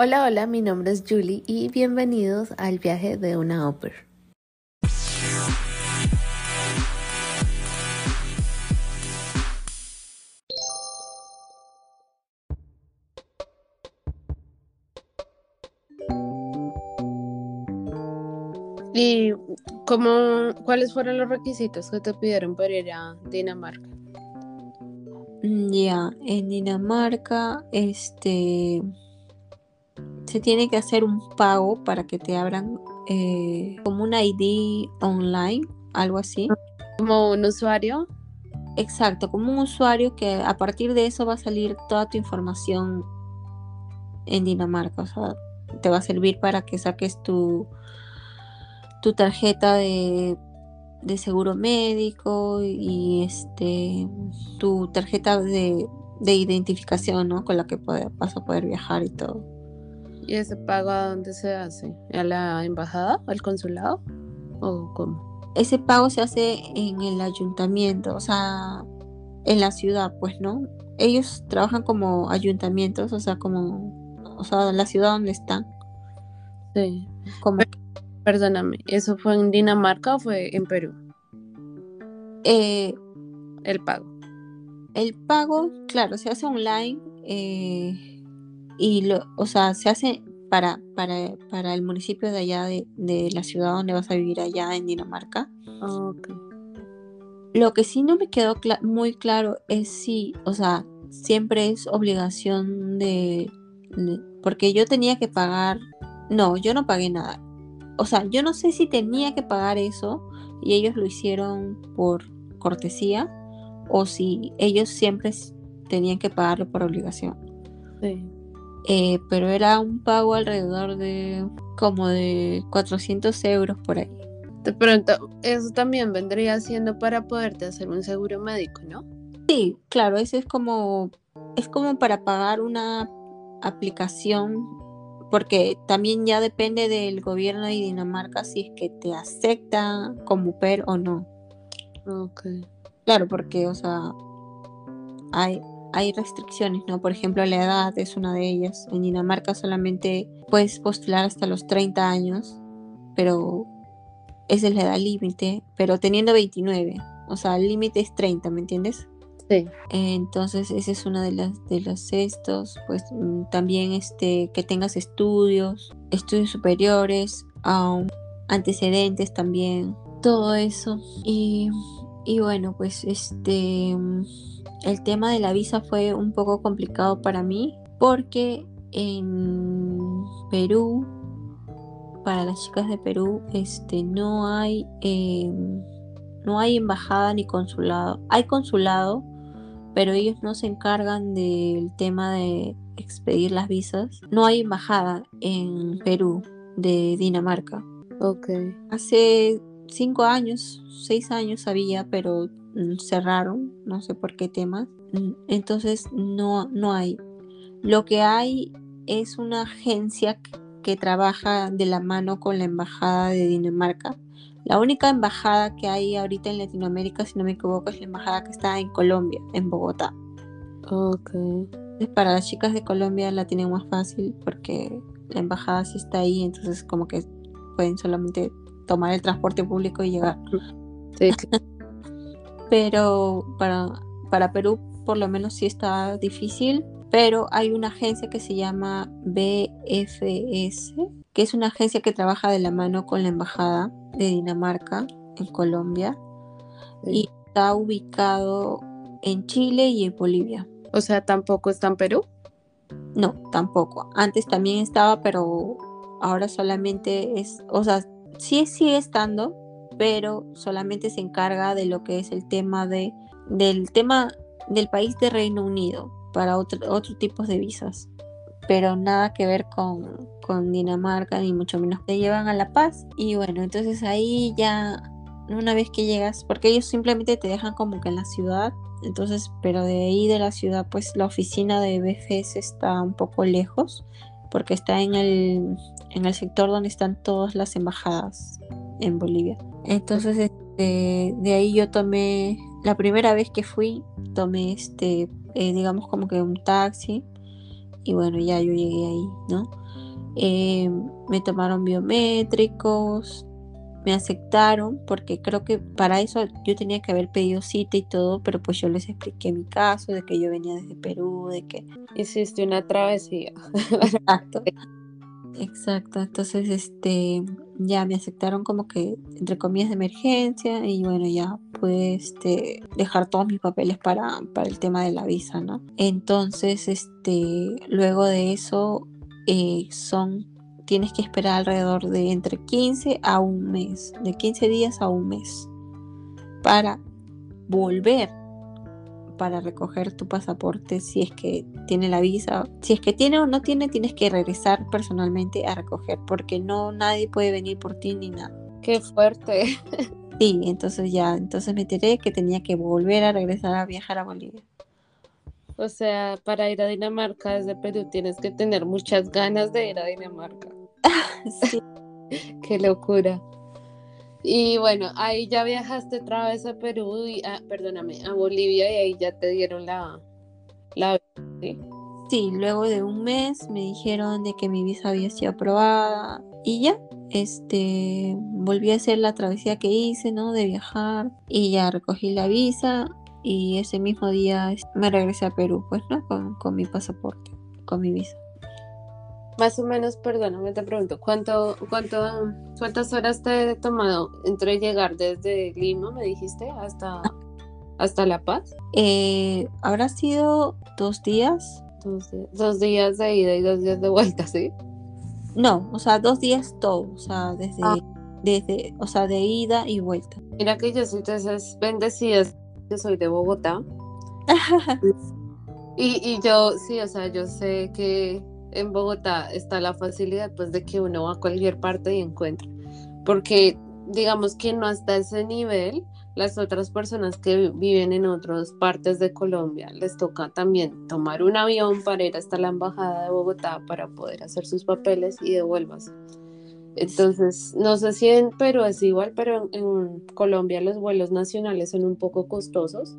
Hola, hola, mi nombre es Julie y bienvenidos al viaje de una ópera. ¿Y cómo, cuáles fueron los requisitos que te pidieron para ir a Dinamarca? Mm, Ya, en Dinamarca, este, se tiene que hacer un pago para que te abran eh, como un ID online, algo así. ¿Como un usuario? Exacto, como un usuario que a partir de eso va a salir toda tu información en Dinamarca. O sea, te va a servir para que saques tu, tu tarjeta de, de seguro médico y este tu tarjeta de, de identificación, ¿no? Con la que vas a poder viajar y todo. ¿Y ese pago a dónde se hace? ¿A la embajada? ¿Al consulado? ¿O cómo? Ese pago se hace en el ayuntamiento, o sea, en la ciudad, pues, ¿no? Ellos trabajan como ayuntamientos, o sea, como, o sea, la ciudad donde están. Sí. Como, Perdóname, ¿eso fue en Dinamarca o fue en Perú? eh, El pago. el pago, claro, se hace online eh, y, lo, o sea, se hace para, para, para el municipio de allá, de, de la ciudad donde vas a vivir allá en Dinamarca. Ok. Lo que sí no me quedó muy claro es si, o sea, siempre es obligación de, de- Porque yo tenía que pagar... No, yo no pagué nada. O sea, yo no sé si tenía que pagar eso y ellos lo hicieron por cortesía o si ellos siempre tenían que pagarlo por obligación. Sí. Eh, pero era un pago alrededor de como de 400 euros por ahí. De pronto, eso también vendría siendo para poderte hacer un seguro médico, ¿no? Sí, claro, ese es como, es como para pagar una aplicación, porque también ya depende del gobierno de Dinamarca si es que te acepta como PER o no. Ok. Claro, porque, o sea, hay, hay restricciones, ¿no? Por ejemplo, la edad es una de ellas. En Dinamarca solamente puedes postular hasta los 30 años, pero esa es la edad límite, pero teniendo 29. O sea, el límite es 30, ¿me entiendes? Sí. Entonces, esa es una de las de los estos, pues mm, también este que tengas estudios, estudios superiores, um, antecedentes también, todo eso. Y, y bueno, pues este mm, el tema de la visa fue un poco complicado para mí porque en Perú para las chicas de Perú este no hay eh, no hay embajada ni consulado. Hay consulado, pero ellos no se encargan del tema de expedir las visas. No hay embajada en Perú de Dinamarca. Ok. Hace cinco años, seis años había, pero mm, cerraron, no sé por qué temas. Mm, Entonces no, no hay. Lo que hay es una agencia que, trabaja de la mano con la embajada de Dinamarca. La única embajada que hay ahorita en Latinoamérica, si no me equivoco, es la embajada que está en Colombia, en Bogotá. Ok. Para las chicas de Colombia la tienen más fácil porque la embajada sí está ahí, entonces como que pueden solamente tomar el transporte público y llegar. Sí. Pero para, para Perú por lo menos sí está difícil, pero hay una agencia que se llama BFS, que es una agencia que trabaja de la mano con la embajada de Dinamarca en Colombia Sí. y está ubicado en Chile y en Bolivia. O sea, tampoco está en Perú. No, tampoco. Antes también estaba, pero ahora solamente es, o sea, sí sigue estando, pero solamente se encarga de lo que es el tema de del tema del país de Reino Unido para otro, otro tipo de visas. Pero nada que ver con, con Dinamarca, ni mucho menos. Te llevan a La Paz. Y bueno, entonces ahí ya, una vez que llegas, porque ellos simplemente te dejan como que en la ciudad. Entonces, pero de ahí de la ciudad, pues la oficina de BFS está un poco lejos, porque está en el, en el sector donde están todas las embajadas en Bolivia. Entonces, este, de ahí yo tomé, la primera vez que fui, tomé este, eh, digamos como que un taxi, y bueno, ya yo llegué ahí, ¿no? eh, me tomaron biométricos, me aceptaron, porque creo que para eso yo tenía que haber pedido cita y todo, pero pues yo les expliqué mi caso, de que yo venía desde Perú, de que... Hiciste una travesía. Exacto. Exacto, entonces este ya me aceptaron como que entre comillas de emergencia y bueno ya pude este, dejar todos mis papeles para, para el tema de la visa, ¿no? Entonces este luego de eso eh, son tienes que esperar alrededor de entre 15 a un mes, de 15 días a un mes para volver para recoger tu pasaporte si es que tiene la visa. Si es que tiene o no tiene, tienes que regresar personalmente a recoger porque no nadie puede venir por ti ni nada. Qué fuerte. Sí, entonces ya, entonces me enteré que tenía que volver a regresar a viajar a Bolivia. O sea, para ir a Dinamarca desde Perú tienes que tener muchas ganas de ir a Dinamarca. sí. Qué locura. Y bueno, ahí ya viajaste otra vez a Perú y, ah, perdóname, a Bolivia y ahí ya te dieron la, la ¿sí? Sí, luego de un mes me dijeron de que mi visa había sido aprobada y ya, este, volví a hacer la travesía que hice, ¿no? De viajar y ya recogí la visa y ese mismo día me regresé a Perú, pues, ¿no? Con, con mi pasaporte, con mi visa. Más o menos, perdóname, te pregunto, ¿cuánto, cuánto, ¿cuántas horas te he tomado entre llegar desde Lima, me dijiste, hasta, hasta La Paz? Eh, Habrá sido dos días. Dos días. Dos días de ida y dos días de vuelta, ¿sí? No, o sea, dos días todo, o sea, desde, Ah. desde, o sea, de ida y vuelta. Mira que yo soy de esas bendecidas, yo soy de Bogotá. Y, y yo, sí, o sea, yo sé que en Bogotá está la facilidad pues de que uno va a cualquier parte y encuentra. Porque digamos que no hasta ese nivel, las otras personas que viven en otras partes de Colombia les toca también tomar un avión para ir hasta la embajada de Bogotá para poder hacer sus papeles y devuelvas. Entonces, no sé si en Perú es igual, pero en, en Colombia los vuelos nacionales son un poco costosos.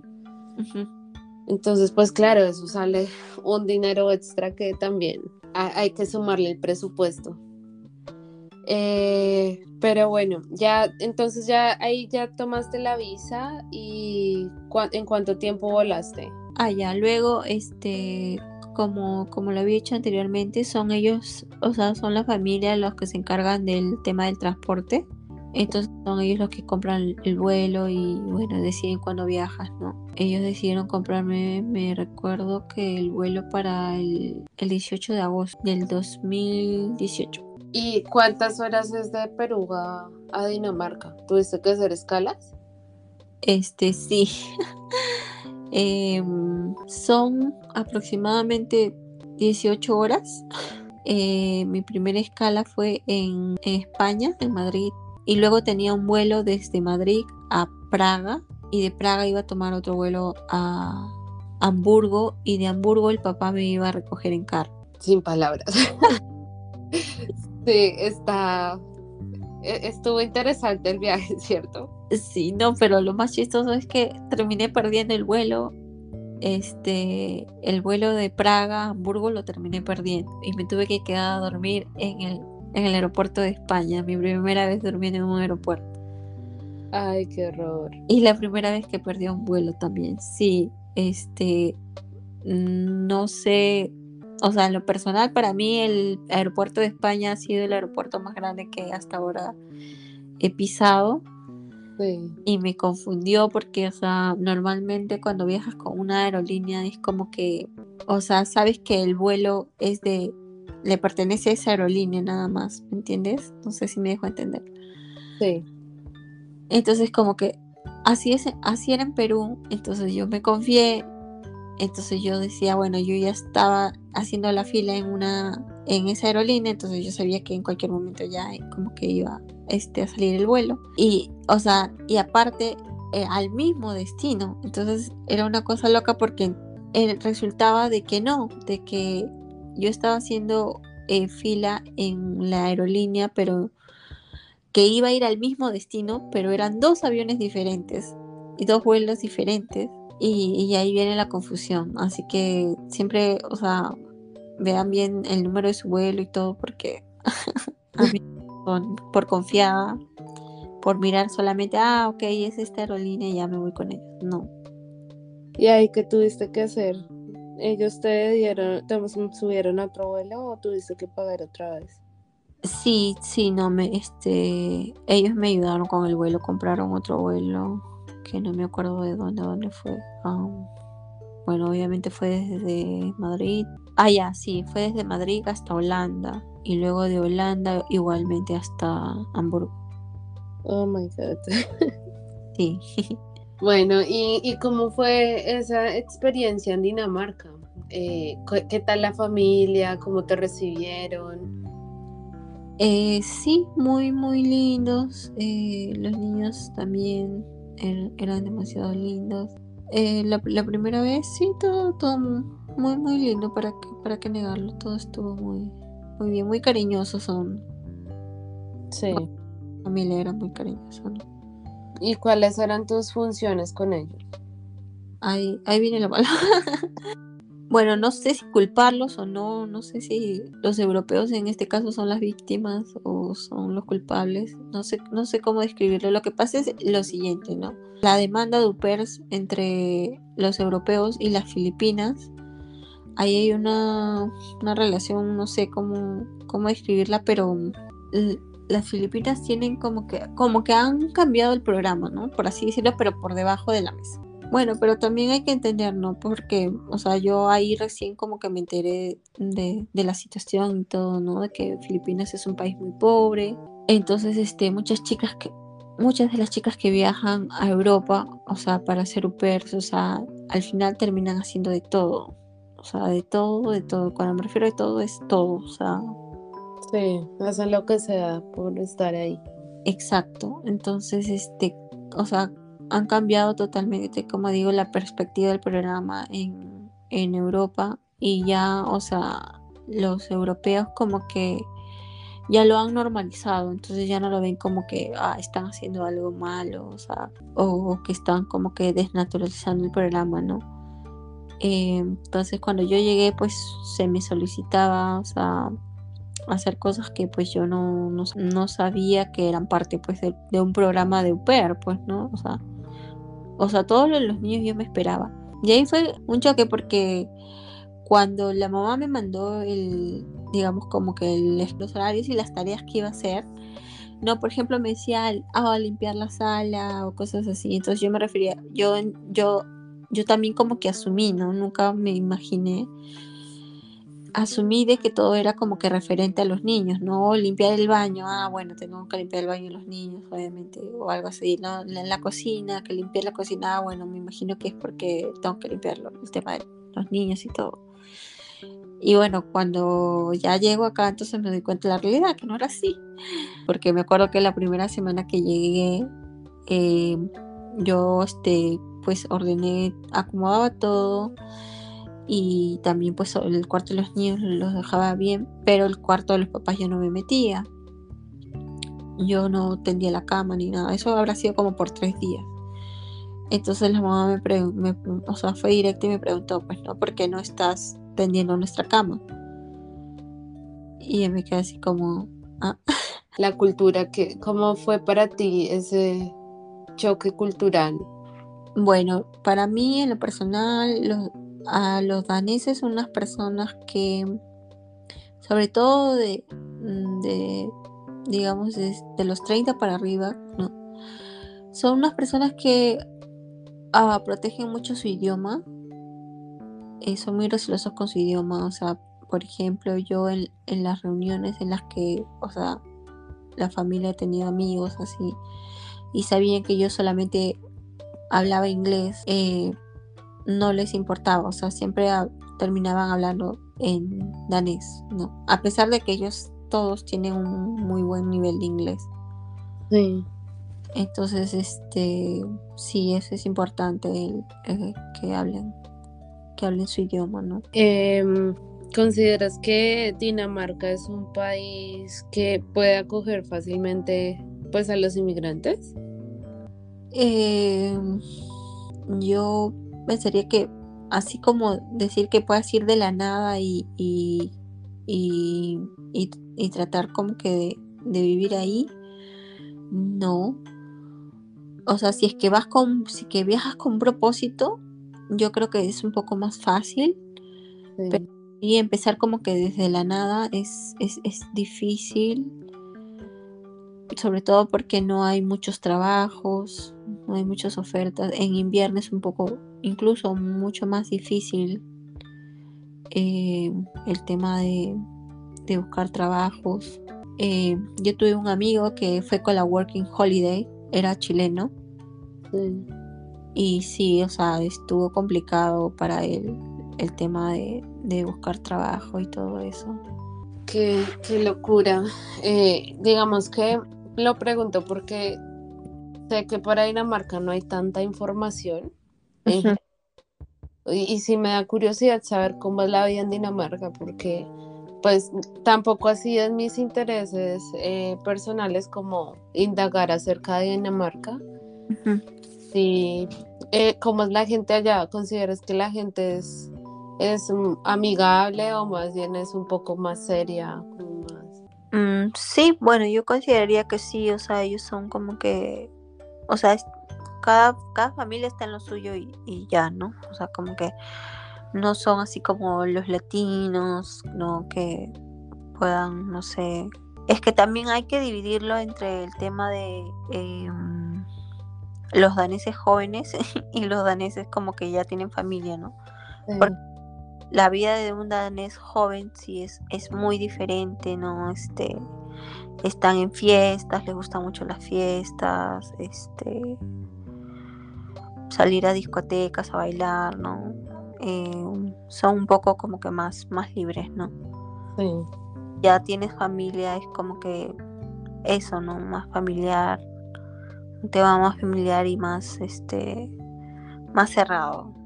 Entonces, pues claro, eso sale un dinero extra que también hay que sumarle el presupuesto. Eh, pero bueno, ya, entonces ya ahí ya tomaste la visa y ¿en cuánto tiempo volaste? Ah, ya, luego, este, como, como lo había dicho anteriormente, son ellos, o sea, son la familia los que se encargan del tema del transporte. Entonces son ellos los que compran el vuelo y, bueno, deciden cuándo viajas, ¿no? Ellos decidieron comprarme, me recuerdo que el vuelo para el, el 18 de agosto del 2018. ¿Y cuántas horas es de Perú a, a Dinamarca? ¿Tuviste que hacer escalas? Este, sí. Em, son aproximadamente 18 horas. Eh, mi primera escala fue en España, en Madrid. Y luego tenía un vuelo desde Madrid a Praga. Y de Praga iba a tomar otro vuelo a Hamburgo. Y de Hamburgo el papá me iba a recoger en carro. Sin palabras. sí, está. e- Estuvo interesante el viaje, ¿cierto? Sí, no, pero lo más chistoso es que terminé perdiendo el vuelo. Este, el vuelo de Praga a Hamburgo lo terminé perdiendo y me tuve que quedar a dormir en el, en el aeropuerto de España. Mi primera vez durmiendo en un aeropuerto. Ay, qué horror. Y la primera vez que perdí un vuelo también. Sí, este, mm, no sé, o sea, en lo personal para mí el aeropuerto de España ha sido el aeropuerto más grande que hasta ahora he pisado. Sí. y me confundió porque, o sea, normalmente cuando viajas con una aerolínea es como que, o sea, sabes que el vuelo es de, le pertenece a esa aerolínea nada más, ¿me entiendes? No sé si me dejo entender. Sí. Entonces como que así es, así era en Perú, entonces yo me confié, entonces yo decía, bueno, yo ya estaba haciendo la fila en una, en esa aerolínea, entonces yo sabía que en cualquier momento ya como que iba este, a salir el vuelo. Y, o sea, y aparte eh, al mismo destino, entonces era una cosa loca porque eh, resultaba de que no, de que yo estaba haciendo eh, fila en la aerolínea, pero iba a ir al mismo destino, pero eran dos aviones diferentes y dos vuelos diferentes. Y, ahí viene la confusión. Así que siempre, o sea, vean bien el número de su vuelo y todo, porque a mí por confiada, por mirar solamente, ah, ok, es esta aerolínea y ya me voy con ellos. No. ¿Y ahí qué tuviste que hacer? ¿Ellos te dieron, te subieron a otro vuelo o tuviste que pagar otra vez? Sí, sí, no me, este, ellos me ayudaron con el vuelo, compraron otro vuelo que no me acuerdo de dónde, dónde fue. bueno, obviamente fue desde Madrid. Ah, ya, sí, fue desde Madrid hasta Holanda y luego de Holanda igualmente hasta Hamburgo. Oh my god. sí. Bueno, ¿y, ¿y, cómo fue esa experiencia en Dinamarca? Eh, ¿Qué tal la familia? ¿Cómo te recibieron? Eh, sí, muy, muy lindos. Eh, los niños también er, eran demasiado lindos. La, la, primera vez, sí, todo, todo muy, muy lindo. ¿Para qué, para qué negarlo? Todo estuvo muy, muy bien, muy cariñosos son. Sí. La familia era muy cariñosa, ¿Y cuáles eran tus funciones con ellos? Ahí, ahí viene la palabra. bueno, no sé si culparlos o no, no sé si los europeos en este caso son las víctimas o son los culpables, no sé, no sé cómo describirlo. Lo que pasa es lo siguiente, ¿no? La demanda de UPERS entre los europeos y las Filipinas ahí hay una, relación, no sé cómo, cómo describirla, pero las Filipinas tienen como que, como que han cambiado el programa, ¿no? Por así decirlo, pero por debajo de la mesa. Bueno, pero también hay que entender, ¿no? Porque, o sea, yo ahí recién como que me enteré de, de la situación y todo, ¿no? De que Filipinas es un país muy pobre. Entonces, este, muchas chicas que, muchas de las chicas que viajan a Europa, o sea, para ser UPERS, o sea, al final terminan haciendo de todo o sea, de todo, de todo. Cuando me refiero a todo, es todo, o sea. Sí, hacen lo que sea por estar ahí. Exacto. Entonces, este, o sea, han cambiado totalmente, como digo, la perspectiva del programa en, en Europa y ya, o sea, los europeos como que ya lo han normalizado, entonces ya no lo ven como que ah, están haciendo algo malo, o sea, o que están como que desnaturalizando el programa, ¿no? Eh, entonces cuando yo llegué pues se me solicitaba hacer cosas que pues yo no, no, sabía que eran parte pues de, un programa de UPER pues no o sea o sea todos los niños yo me esperaba y ahí fue un choque porque cuando la mamá me mandó el digamos como que los horarios y las tareas que iba a hacer no por ejemplo me decía ah, limpiar la sala o cosas así entonces yo me refería yo yo yo también como que asumí, ¿no? Nunca me imaginé. Asumí de que todo era como que referente a los niños, ¿no? Limpiar el baño, ah, bueno, tengo que limpiar el baño de los niños, obviamente, o algo así, ¿no? En la cocina, que limpiar la cocina, ah, bueno, me imagino que es porque tengo que limpiarlo, el tema de los niños y todo. Y bueno, cuando ya llego acá, entonces me doy cuenta de la realidad, que no era así. Porque me acuerdo que la primera semana que llegué, eh, yo este, pues ordené, acomodaba todo y también pues el cuarto de los niños los dejaba bien, pero el cuarto de los papás yo no me metía. Yo no tendía la cama ni nada. Eso habrá sido como por tres días. Entonces la mamá me, preguntó, o sea, fue directa y me preguntó, pues no, ¿por qué no estás tendiendo nuestra cama? Y me quedé así como, ah. La cultura, que, ¿cómo fue para ti ese choque cultural? Bueno, para mí en lo personal, los, a los daneses unas personas que, sobre todo de, mm, de digamos, de, los 30 para arriba, ¿no? Son unas personas que ah, protegen mucho su idioma, eh, son muy recelosos con su idioma, o sea, por ejemplo, yo en, en las reuniones en las que, o sea, la familia tenido amigos así, y sabían que yo solamente hablaba inglés, eh, no les importaba, o sea, siempre terminaban hablando en danés, ¿no? A pesar de que ellos todos tienen un muy buen nivel de inglés. Sí. Entonces, este, sí, eso es importante, eh, que hablen, que hablen su idioma, ¿no? Em, ¿Consideras que Dinamarca es un país que puede acoger fácilmente, pues, a los inmigrantes? Eh, yo pensaría que así como decir que puedas ir de la nada y, y, y, tratar como que de, vivir ahí, no. O sea, si es que vas con, si que viajas con propósito, yo creo que es un poco más fácil. y empezar como que desde la nada es, es, es difícil sobre todo porque no hay muchos trabajos, no hay muchas ofertas. En invierno es un poco, incluso mucho más difícil eh, el tema de, buscar trabajos. Eh, yo tuve un amigo que fue con la Working Holiday, era chileno. Y sí, o sea, estuvo complicado para él el tema de, buscar trabajo y todo eso. Qué, locura. Eh, digamos que lo pregunto porque sé que para Dinamarca no hay tanta información. Y, sí me da curiosidad saber cómo es la vida en Dinamarca, porque pues tampoco sido en mis intereses eh, personales como indagar acerca de Dinamarca. Sí, eh, ¿cómo es la gente allá? ¿Consideras que la gente es, es amigable o más bien es un poco más seria? Mm, sí, bueno, yo consideraría que sí, o sea, ellos son como que, o sea, cada, cada familia está en lo suyo y, ya, ¿no? O sea, como que no son así como los latinos, ¿no? Que puedan, no sé. Es que también hay que dividirlo entre el tema de em, los daneses jóvenes y los daneses como que ya tienen familia, ¿no? la vida de un danés joven sí es, es muy diferente, ¿no? Este, están en fiestas, les gustan mucho las fiestas, este, salir a discotecas a bailar, ¿no? Eh, son un poco como que más, más libres, ¿no? Sí. Ya tienes familia, es como que eso, ¿no? Más familiar, un tema más familiar y más, este, más cerrado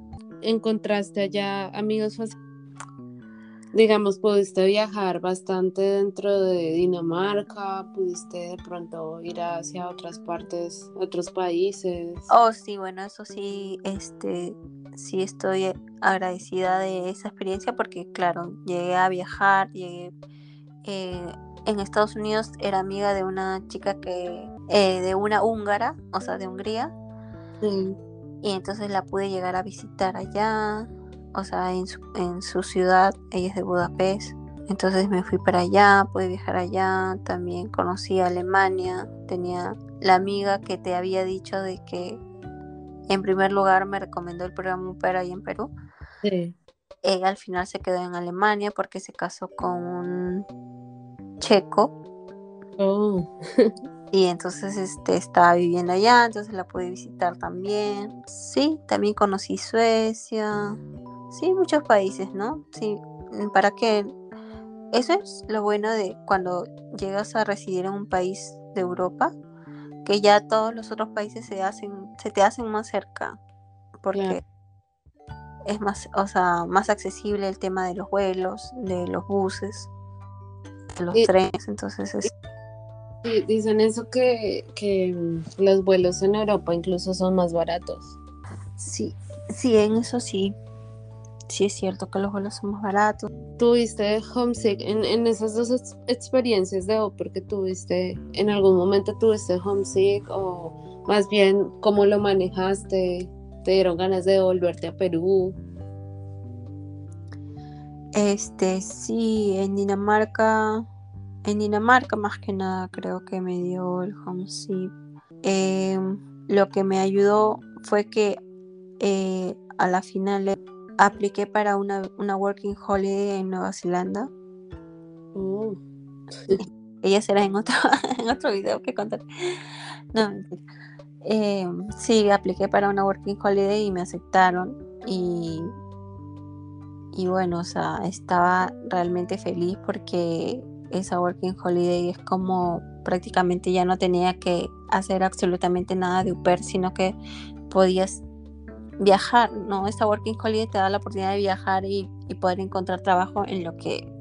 encontraste allá amigos digamos, pudiste viajar bastante dentro de Dinamarca, pudiste de pronto ir hacia otras partes, otros países. Oh, sí, bueno, eso sí, este, sí estoy agradecida de esa experiencia porque, claro, llegué a viajar, llegué eh, en Estados Unidos, era amiga de una chica que, eh, de una húngara, o sea, de Hungría. Sí y entonces la pude llegar a visitar allá, o sea, en su, en su ciudad, ella es de Budapest. Entonces me fui para allá, pude viajar allá, también conocí a Alemania, tenía la amiga que te había dicho de que en primer lugar me recomendó el programa UPER ahí en Perú. Sí. Ella al final se quedó en Alemania porque se casó con un checo. Oh. Y entonces este, estaba viviendo allá, entonces la pude visitar también. Sí, también conocí Suecia. Sí, muchos países, ¿no? Sí, para que... Eso es lo bueno de cuando llegas a residir en un país de Europa, que ya todos los otros países se hacen, se te hacen más cerca, porque es más, o sea, más accesible el tema de los vuelos, de los buses, de los trenes, entonces es dicen eso que, que mm, los vuelos en Europa incluso son más baratos. Sí, sí, en eso sí. Sí es cierto que los vuelos son más baratos. ¿Tuviste homesick en, en esas dos experiencias de Opera que tuviste? ¿En algún momento tuviste homesick o más bien cómo lo manejaste? ¿Te dieron ganas de volverte a Perú? Este, sí, en Dinamarca en Dinamarca más que nada creo que me dio el homesick. Eh, lo que me ayudó fue que eh, a la final apliqué para una, working holiday en Nueva Zelanda. Uh. Ella será en otro, en otro video que contar. No, eh, sí, apliqué para una working holiday y me aceptaron. Y, y bueno, o sea, estaba realmente feliz porque esa Working Holiday es como prácticamente ya no tenía que hacer absolutamente nada de UPER, sino que podías viajar, ¿no? Esta Working Holiday te da la oportunidad de viajar y, poder encontrar trabajo en lo que,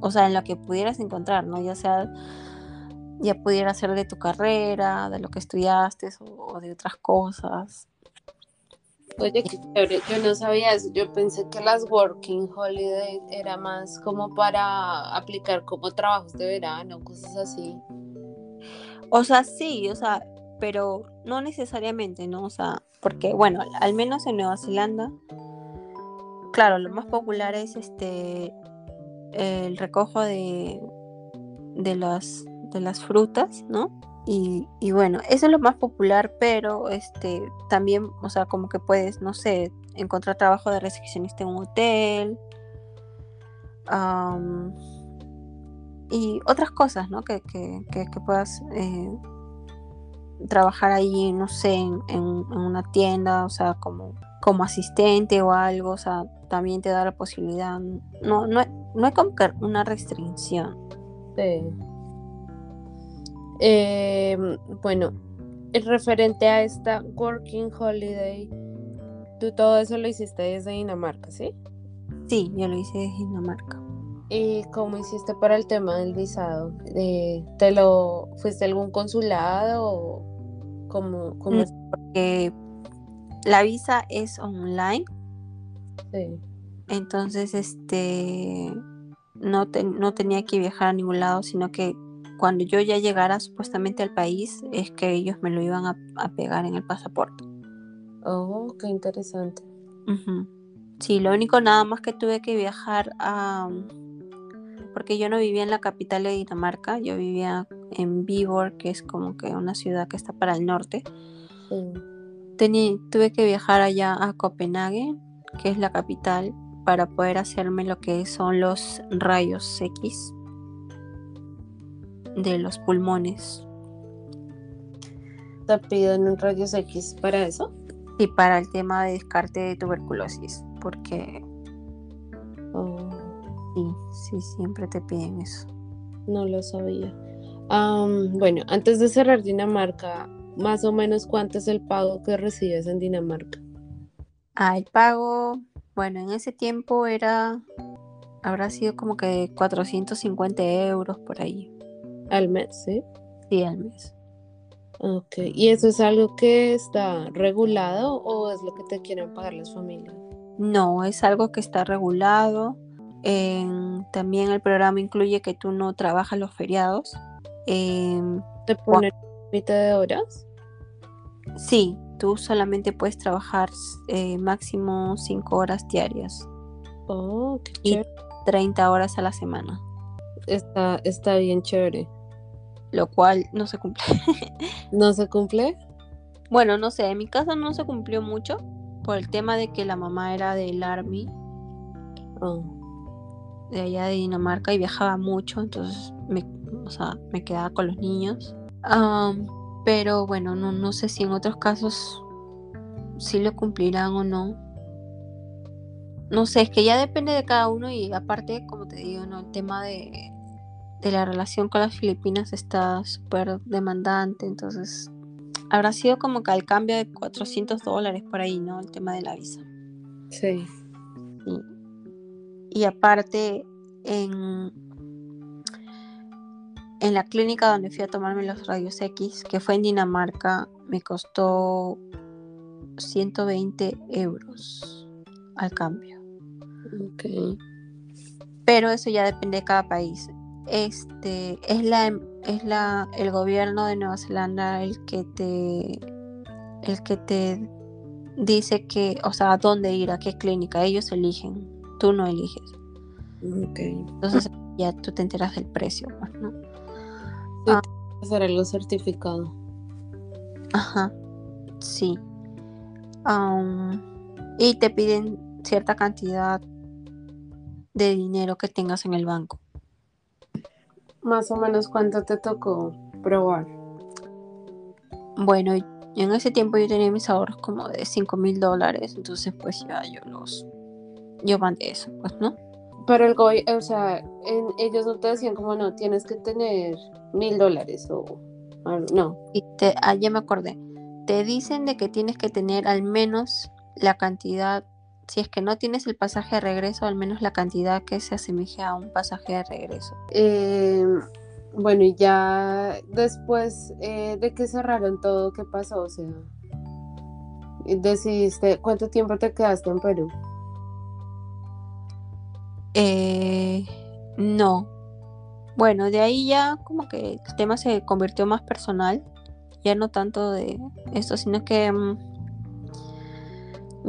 o sea, en lo que pudieras encontrar, ¿no? Ya sea, ya pudiera ser de tu carrera, de lo que estudiaste o, de otras cosas. Oye, qué chévere. Yo no sabía eso. Yo pensé que las Working Holiday era más como para aplicar como trabajos de verano, cosas así. O sea, sí, o sea, pero no necesariamente, ¿no? O sea, porque, bueno, al menos en Nueva Zelanda, claro, lo más popular es este el recojo de, de las de las frutas, ¿no? Y, y, bueno, eso es lo más popular, pero este también, o sea, como que puedes, no sé, encontrar trabajo de recepcionista en un hotel. Um, y otras cosas, ¿no? Que, que, que, que puedas eh, trabajar ahí, no sé, en, en, en, una tienda, o sea, como, como asistente o algo, o sea, también te da la posibilidad. No, no, no hay como que una restricción. Sí. Eh, bueno, referente a esta Working Holiday, tú todo eso lo hiciste desde Dinamarca, ¿sí? Sí, yo lo hice desde Dinamarca. ¿Y cómo hiciste para el tema del visado? Eh, ¿Te lo fuiste a algún consulado o cómo, cómo es? Porque la visa es online. Sí. Entonces, este no, te, no tenía que viajar a ningún lado, sino que cuando yo ya llegara supuestamente al país, es que ellos me lo iban a, a pegar en el pasaporte. Oh, qué interesante. Uh -huh. Sí, lo único nada más que tuve que viajar a... Porque yo no vivía en la capital de Dinamarca, yo vivía en Viborg, que es como que una ciudad que está para el norte. Sí. Tenía, tuve que viajar allá a Copenhague, que es la capital, para poder hacerme lo que son los rayos X de los pulmones. ¿Te piden un rayos X para eso? Y para el tema de descarte de tuberculosis, porque sí, sí, siempre te piden eso. no lo sabía. Bueno, antes de cerrar Dinamarca, más o menos cuánto es el pago que recibes en Dinamarca. Ah, el pago, bueno, en ese tiempo era, habrá sido como que 450 euros por ahí. Al mes, ¿sí? Sí, al mes. Ok. ¿Y eso es algo que está regulado o es lo que te quieren pagar las familias? No, es algo que está regulado. En- también el programa incluye que tú no trabajas los feriados. Em, ¿Te ponen límite de horas? sí, tú solamente puedes trabajar eh, máximo 5 horas diarias, Oh, qué Y- chévere. 30 horas a la semana, Está, está bien chévere. lo cual no se cumple. ¿No se cumple? Bueno, no sé, en mi caso no se cumplió mucho por el tema de que la mamá era del Army, Oh, de allá de Dinamarca y viajaba mucho, entonces me, o sea, me quedaba con los niños. Pero bueno, no, no sé si en otros casos sí lo cumplirán o no. No sé, es que ya depende de cada uno y aparte, como te digo, ¿no? el tema de, de la relación con las Filipinas está súper demandante, entonces habrá sido como que al cambio de 400 dólares por ahí, ¿no? El tema de la visa. sí. Y, y aparte, en, en la clínica donde fui a tomarme los rayos X, que fue en Dinamarca, me costó 120 euros al cambio. Ok. Pero eso ya depende de cada país. Este es la es la el gobierno de Nueva Zelanda el que te el que te dice que, o sea, a dónde ir, a qué clínica, ellos eligen, tú no eliges. Ok. Entonces ya tú te enteras del precio, pues, ¿no? Hacer algo certificado. Ajá, sí. Am, y te piden cierta cantidad de dinero que tengas en el banco. Más o menos cuánto te tocó probar. Bueno, en ese tiempo yo tenía mis ahorros como de 5 mil dólares, entonces pues ya yo los... Yo mandé eso, pues, ¿no? Pero el goy, o sea, en- ellos no te decían como no, tienes que tener mil dólares o no. Y te, ah, ya me acordé. Te dicen de que tienes que tener al menos la cantidad, si es que no tienes el pasaje de regreso, al menos la cantidad que se asemeje a un pasaje de regreso. Eh, bueno, y ya después eh, de que cerraron todo, ¿qué pasó? O sea, decidiste, ¿cuánto tiempo te quedaste en Perú? Eh, no. Bueno, de ahí ya como que el tema se convirtió más personal, ya no tanto de esto, sino que mm,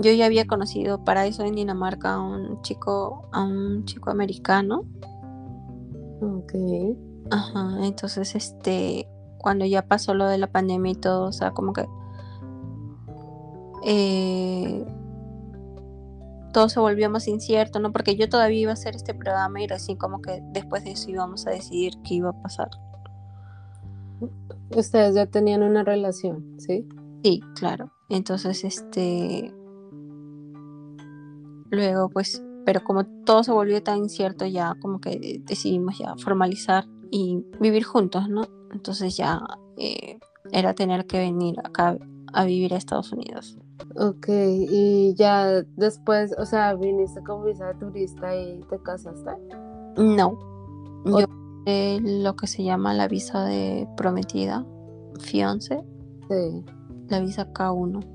yo ya había conocido para eso en Dinamarca a un chico, a un chico americano. Ok. Ajá, entonces este, cuando ya pasó lo de la pandemia y todo, o sea, como que eh, todo se volvió más incierto, ¿no? Porque yo todavía iba a hacer este programa y recién como que después de eso íbamos a decidir qué iba a pasar. Ustedes ya tenían una relación, ¿sí? Sí, claro. Entonces, este... Luego, pues, pero como todo se volvió tan incierto, ya como que decidimos ya formalizar y vivir juntos, ¿no? Entonces ya eh, era tener que venir acá a vivir a Estados Unidos. Ok, y ya después, o sea, viniste con visa de turista y te casaste. No, yo eh, lo que se llama la visa de prometida, fiance, Sí. la visa K1.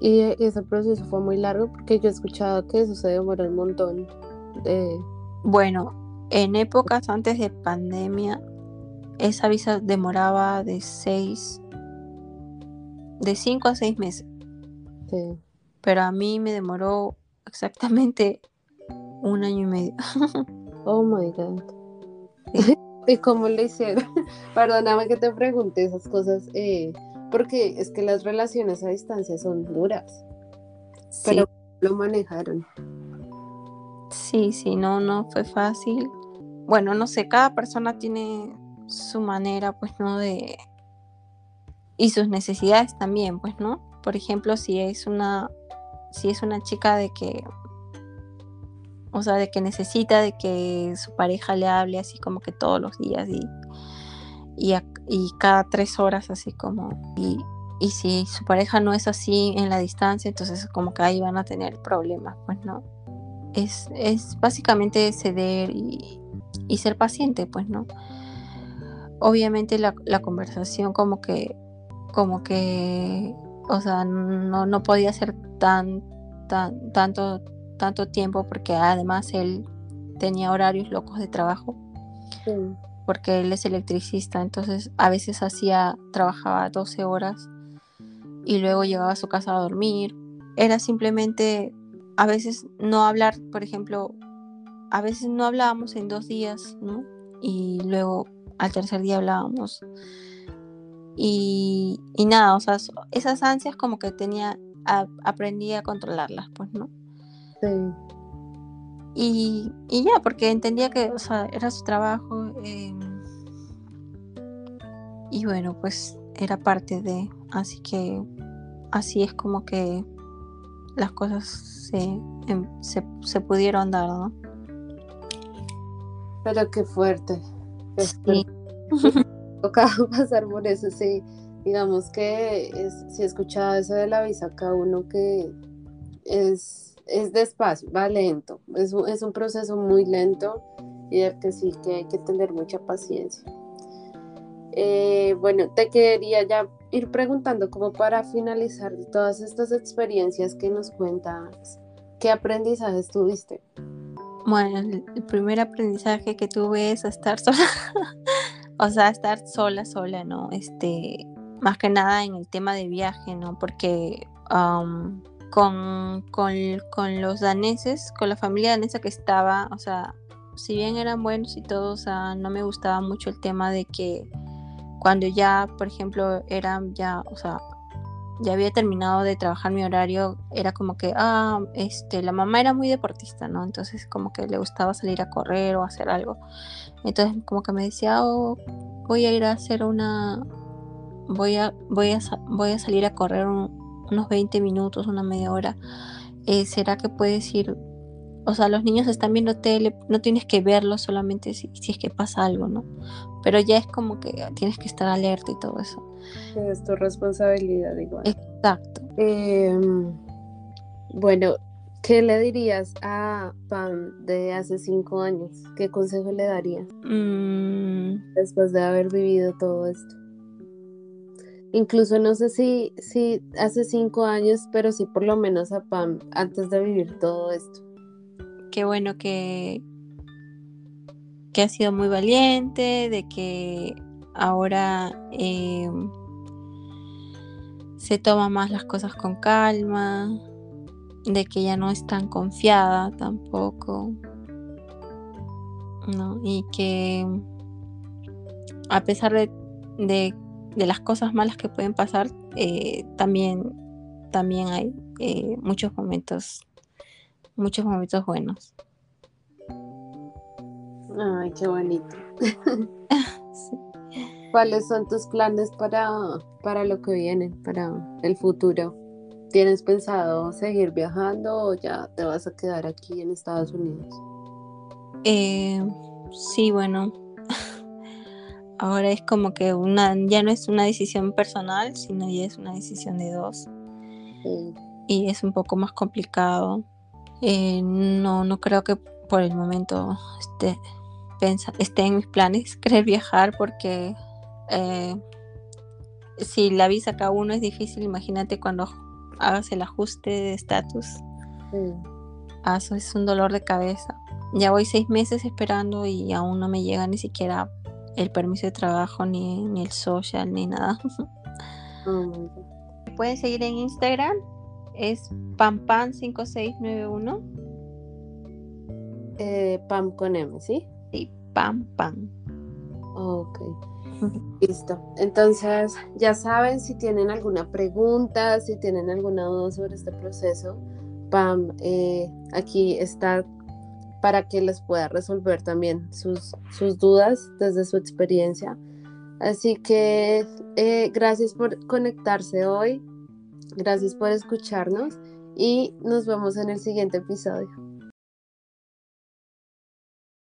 Y e- ese proceso fue muy largo porque yo he escuchado que eso se un montón de... Bueno, en épocas antes de pandemia, esa visa demoraba de seis, de cinco a seis meses, Sí. pero a mí me demoró exactamente un año y medio. Oh my God. ¿Y cómo lo hicieron? Perdóname que te pregunte esas cosas, eh, porque es que las relaciones a distancia son duras, Sí, pero lo manejaron. sí, sí, no, no fue fácil. Bueno, no sé, cada persona tiene su manera, pues, ¿no? De... Y sus necesidades también, pues, ¿no? Por ejemplo, si es una, si es una chica de que, o sea, de que necesita de que su pareja le hable así como que todos los días y, y, cada tres horas así como, y, y si su pareja no es así en la distancia, entonces como que ahí van a tener problemas, pues, ¿no? Es, es básicamente ceder y, y ser paciente, pues, ¿no? Obviamente la, la conversación como que, como que, o sea, no, no podía ser tan, tan, tanto, tanto tiempo porque además él tenía horarios locos de trabajo Sí. porque él es electricista, entonces a veces hacía, trabajaba 12 horas y luego llegaba a su casa a dormir. Era simplemente a veces no hablar, por ejemplo, a veces no hablábamos en dos días, ¿no? Y luego al tercer día hablábamos. Y, y nada, o sea, esas ansias como que tenía, a- aprendí a controlarlas, pues, ¿no? Sí. Y, y ya, porque entendía que, o sea, era su trabajo. eh, y bueno, pues era parte de. Así que así es como que las cosas se, em, se, se pudieron dar, ¿no? Pero qué fuerte. Qué Sí. fuerte. Toca pasar por eso, sí. Digamos que es, si he escuchado eso de la visa cada uno que es, es despacio, va lento. Es, es un proceso muy lento y del que sí que hay que tener mucha paciencia. Eh, bueno, te quería ya ir preguntando como para finalizar todas estas experiencias que nos cuentas, ¿qué aprendizajes tuviste? Bueno, el primer aprendizaje que tuve es estar sola. O sea, estar sola, sola, ¿no? Este, más que nada en el tema de viaje, ¿no? Porque con, con, con los daneses, con la familia danesa que estaba, o sea, si bien eran buenos y todo, o sea, no me gustaba mucho el tema de que cuando ya, por ejemplo, eran ya, o sea, ya había terminado de trabajar mi horario, era como que, ah, este, la mamá era muy deportista, ¿no? Entonces como que le gustaba salir a correr o hacer algo. Entonces como que me decía, oh, voy a ir a hacer una, voy a, voy a, voy a salir a correr un- unos 20 minutos, una media hora. Eh, ¿será que puedes ir? O sea, los niños están viendo tele, no tienes que verlos solamente si, si es que pasa algo, ¿no? Pero ya es como que tienes que estar alerta y todo eso. Es tu responsabilidad igual. Exacto. Em, bueno, ¿qué le dirías a Pam de hace cinco años? ¿Qué consejo le darías Mm, después de haber vivido todo esto? incluso no sé si, si hace cinco años, pero sí por lo menos a Pam antes de vivir todo esto. Qué bueno que, que ha sido muy valiente, de que ahora eh, se toma más las cosas con calma, de que ya no es tan confiada tampoco. ¿no? Y que a pesar de, de, las cosas malas que pueden pasar, eh, también, también hay eh, muchos momentos, muchos momentos buenos. Ay, qué bonito. ¿Cuáles son tus planes para, para lo que viene, para el futuro? ¿Tienes pensado seguir viajando o ya te vas a quedar aquí en Estados Unidos? Eh, sí, bueno, ahora es como que una, ya no es una decisión personal, sino ya es una decisión de dos. Y es un poco más complicado. Eh, no, no creo que por el momento esté, esté en mis planes querer viajar porque eh, si la visa cada uno es difícil, imagínate cuando hagas el ajuste de estatus. Ah, eso es un dolor de cabeza. Ya voy seis meses esperando y aún no me llega ni siquiera el permiso de trabajo, ni, el social, ni nada. Oh Pueden seguir en Instagram, es pampan5691. Eh, pam con M, ¿sí? Sí, pam, pam. Ok. Listo. Entonces, ya saben, si tienen alguna pregunta, si tienen alguna duda sobre este proceso, Pam, eh, aquí está para que les pueda resolver también sus, sus dudas desde su experiencia. Así que eh, gracias por conectarse hoy, gracias por escucharnos y nos vemos en el siguiente episodio.